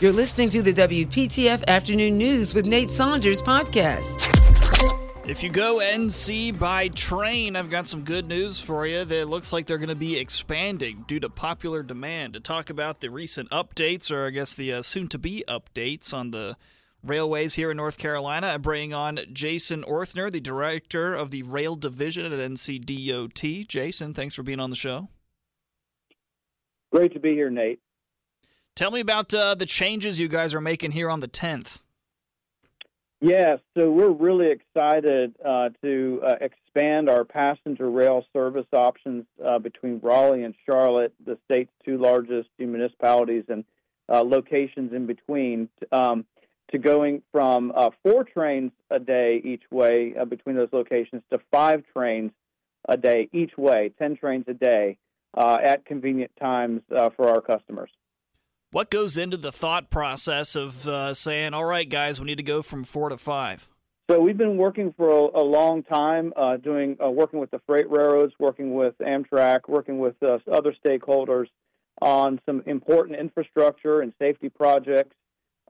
You're listening to the WPTF Afternoon News with Nate Saunders podcast. If you go NC by train, I've got some good news for you. That looks like they're going to be expanding due to popular demand. To talk about the recent updates, or I guess the uh, soon to be updates on the railways here in North Carolina, I bring on Jason Orthner, the director of the rail division at NCDOT. Jason, thanks for being on the show. Great to be here, Nate. Tell me about uh, the changes you guys are making here on the 10th. Yeah, so we're really excited uh, to uh, expand our passenger rail service options uh, between Raleigh and Charlotte, the state's two largest municipalities and uh, locations in between, um, to going from uh, four trains a day each way between those locations to five trains a day each way, 10 trains a day at convenient times for our customers. What goes into the thought process of uh, saying, all right, guys, we need to go from four to five? So we've been working for a, a long time, uh, doing uh, working with the freight railroads, working with Amtrak, working with uh, other stakeholders on some important infrastructure and safety projects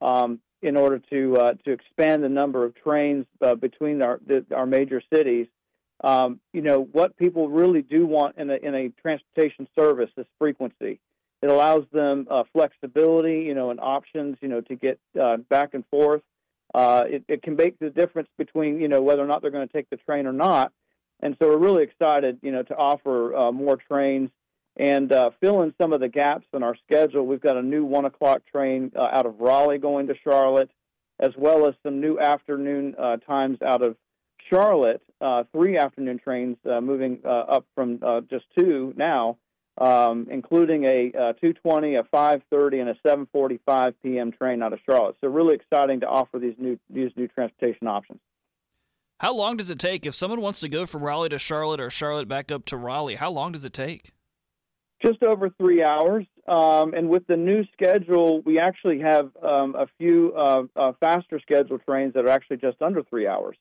um, in order to uh, to expand the number of trains uh, between our the, our major cities um, you know, what people really do want in a, in a transportation service is frequency. It allows them uh, flexibility, you know, and options, you know, to get uh, back and forth. Uh, it, it, can make the difference between, you know, whether or not they're going to take the train or not. And so we're really excited, you know, to offer uh, more trains and uh, fill in some of the gaps in our schedule. We've got a new one o'clock train uh, out of Raleigh going to Charlotte, as well as some new afternoon times out of Charlotte, uh, three afternoon trains uh, moving uh, up from just two now, um, including a 2:20, a 5:30, and a 7:45 p.m. train out of Charlotte. So really exciting to offer these new these new transportation options. How long does it take if someone wants to go from Raleigh to Charlotte or Charlotte back up to Raleigh? How long does it take? Just over three hours. Um, and with the new schedule, we actually have um, a few uh, uh, faster schedule trains that are actually just under three hours.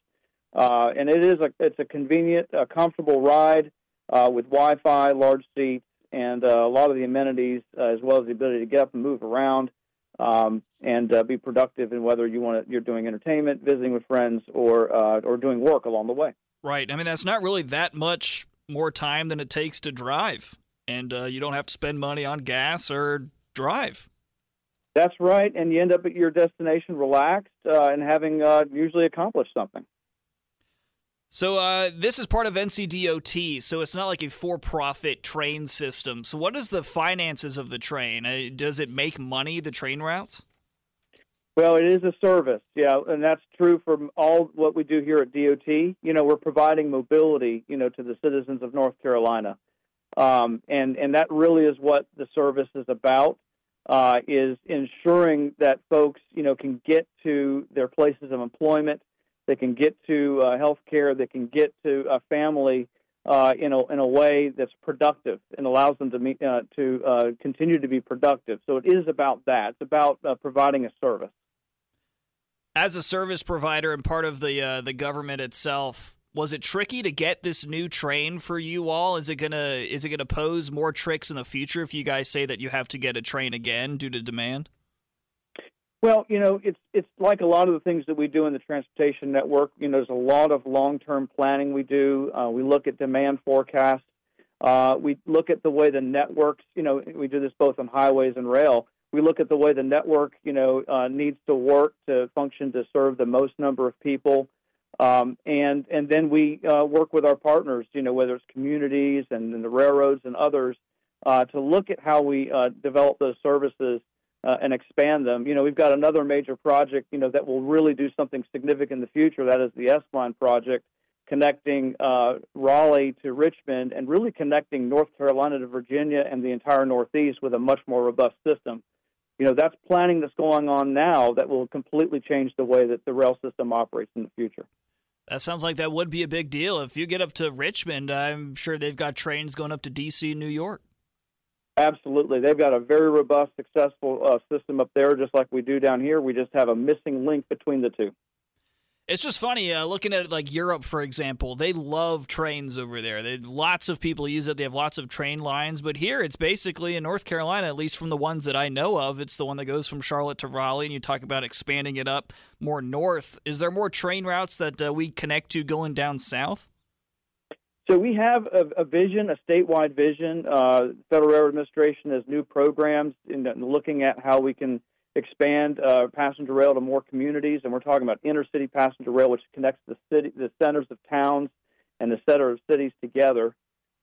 Uh, and it is a it's a convenient, uh, comfortable ride uh, with Wi-Fi, large seats, and uh, a lot of the amenities, uh, as well as the ability to get up and move around um, and uh, be productive in whether you want to, you're doing entertainment, visiting with friends, or or doing work along the way. Right. I mean, that's not really that much more time than it takes to drive, and you don't have to spend money on gas or drive. That's right, and you end up at your destination relaxed and having usually accomplished something. So uh, this is part of NCDOT, so it's not like a for-profit train system. So what is the finances of the train? Uh, does it make money, the train routes? Well, it is a service, yeah, and that's true for all what we do here at DOT. You know, we're providing mobility, you know, to the citizens of North Carolina, um, and and that really is what the service is about. Uh, is ensuring that folks, you know, can get to their places of employment they can get to uh, health care, they can get to a family uh, in, a, in a way that's productive and allows them to, meet, uh, to uh, continue to be productive. So it is about that. It's about uh, providing a service. As a service provider and part of the uh, the government itself, was it tricky to get this new train for you all? Is it gonna is it gonna pose more tricks in the future if you guys say that you have to get a train again due to demand? Well, you know, it's it's like a lot of the things that we do in the transportation network. You know, there's a lot of long-term planning we do. Uh, we look at demand forecasts. Uh, we look at the way the networks. You know, we do this both on highways and rail. We look at the way the network, you know, uh, needs to work to function to serve the most number of people, um, and and then we uh, work with our partners. You know, whether it's communities and, and the railroads and others, uh, to look at how we uh, develop those services uh, and expand them. You know, we've got another major project, you know, that will really do something significant in the future. That is the S-Line project, connecting uh, Raleigh to Richmond and really connecting North Carolina to Virginia and the entire Northeast with a much more robust system. You know, that's planning that's going on now that will completely change the way that the rail system operates in the future. That sounds like that would be a big deal. If you get up to Richmond, I'm sure they've got trains going up to D.C. New York. Absolutely. They've got a very robust, successful uh, system up there, just like we do down here. We just have a missing link between the two. It's just funny uh, looking at it, like Europe, for example. They love trains over there. They, lots of people use it. They have lots of train lines. But here, it's basically in North Carolina, at least from the ones that I know of, it's the one that goes from Charlotte to Raleigh. And you talk about expanding it up more north. Is there more train routes that uh, we connect to going down south? So we have a, a vision, a statewide vision. Uh, Federal Railroad Administration has new programs in, in looking at how we can expand uh, passenger rail to more communities, and we're talking about intercity passenger rail, which connects the city, the centers of towns, and the center of cities together.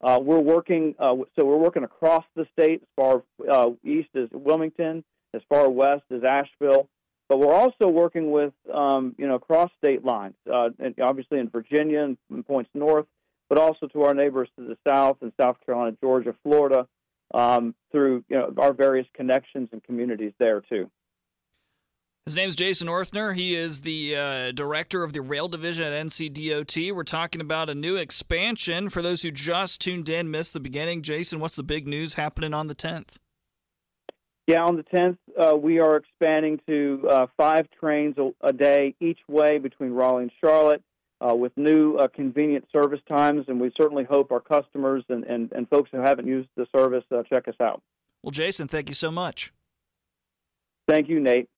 Uh, we're working, uh, so we're working across the state, as far uh, east as Wilmington, as far west as Asheville, but we're also working with, um, you know, across state lines, uh, and obviously in Virginia and points north, but also to our neighbors to the south in South Carolina, Georgia, Florida, um, through you know our various connections and communities there too. His name's Jason Orthner. He is the uh, director of the rail division at NCDOT. We're talking about a new expansion. For those who just tuned in, missed the beginning, Jason, what's the big news happening on the 10th? Yeah, on the 10th, uh, we are expanding to uh, five trains a, a, day each way between Raleigh and Charlotte uh, with new uh, convenient service times. And we certainly hope our customers and, and, and folks who haven't used the service uh, check us out. Well, Jason, thank you so much. Thank you, Nate.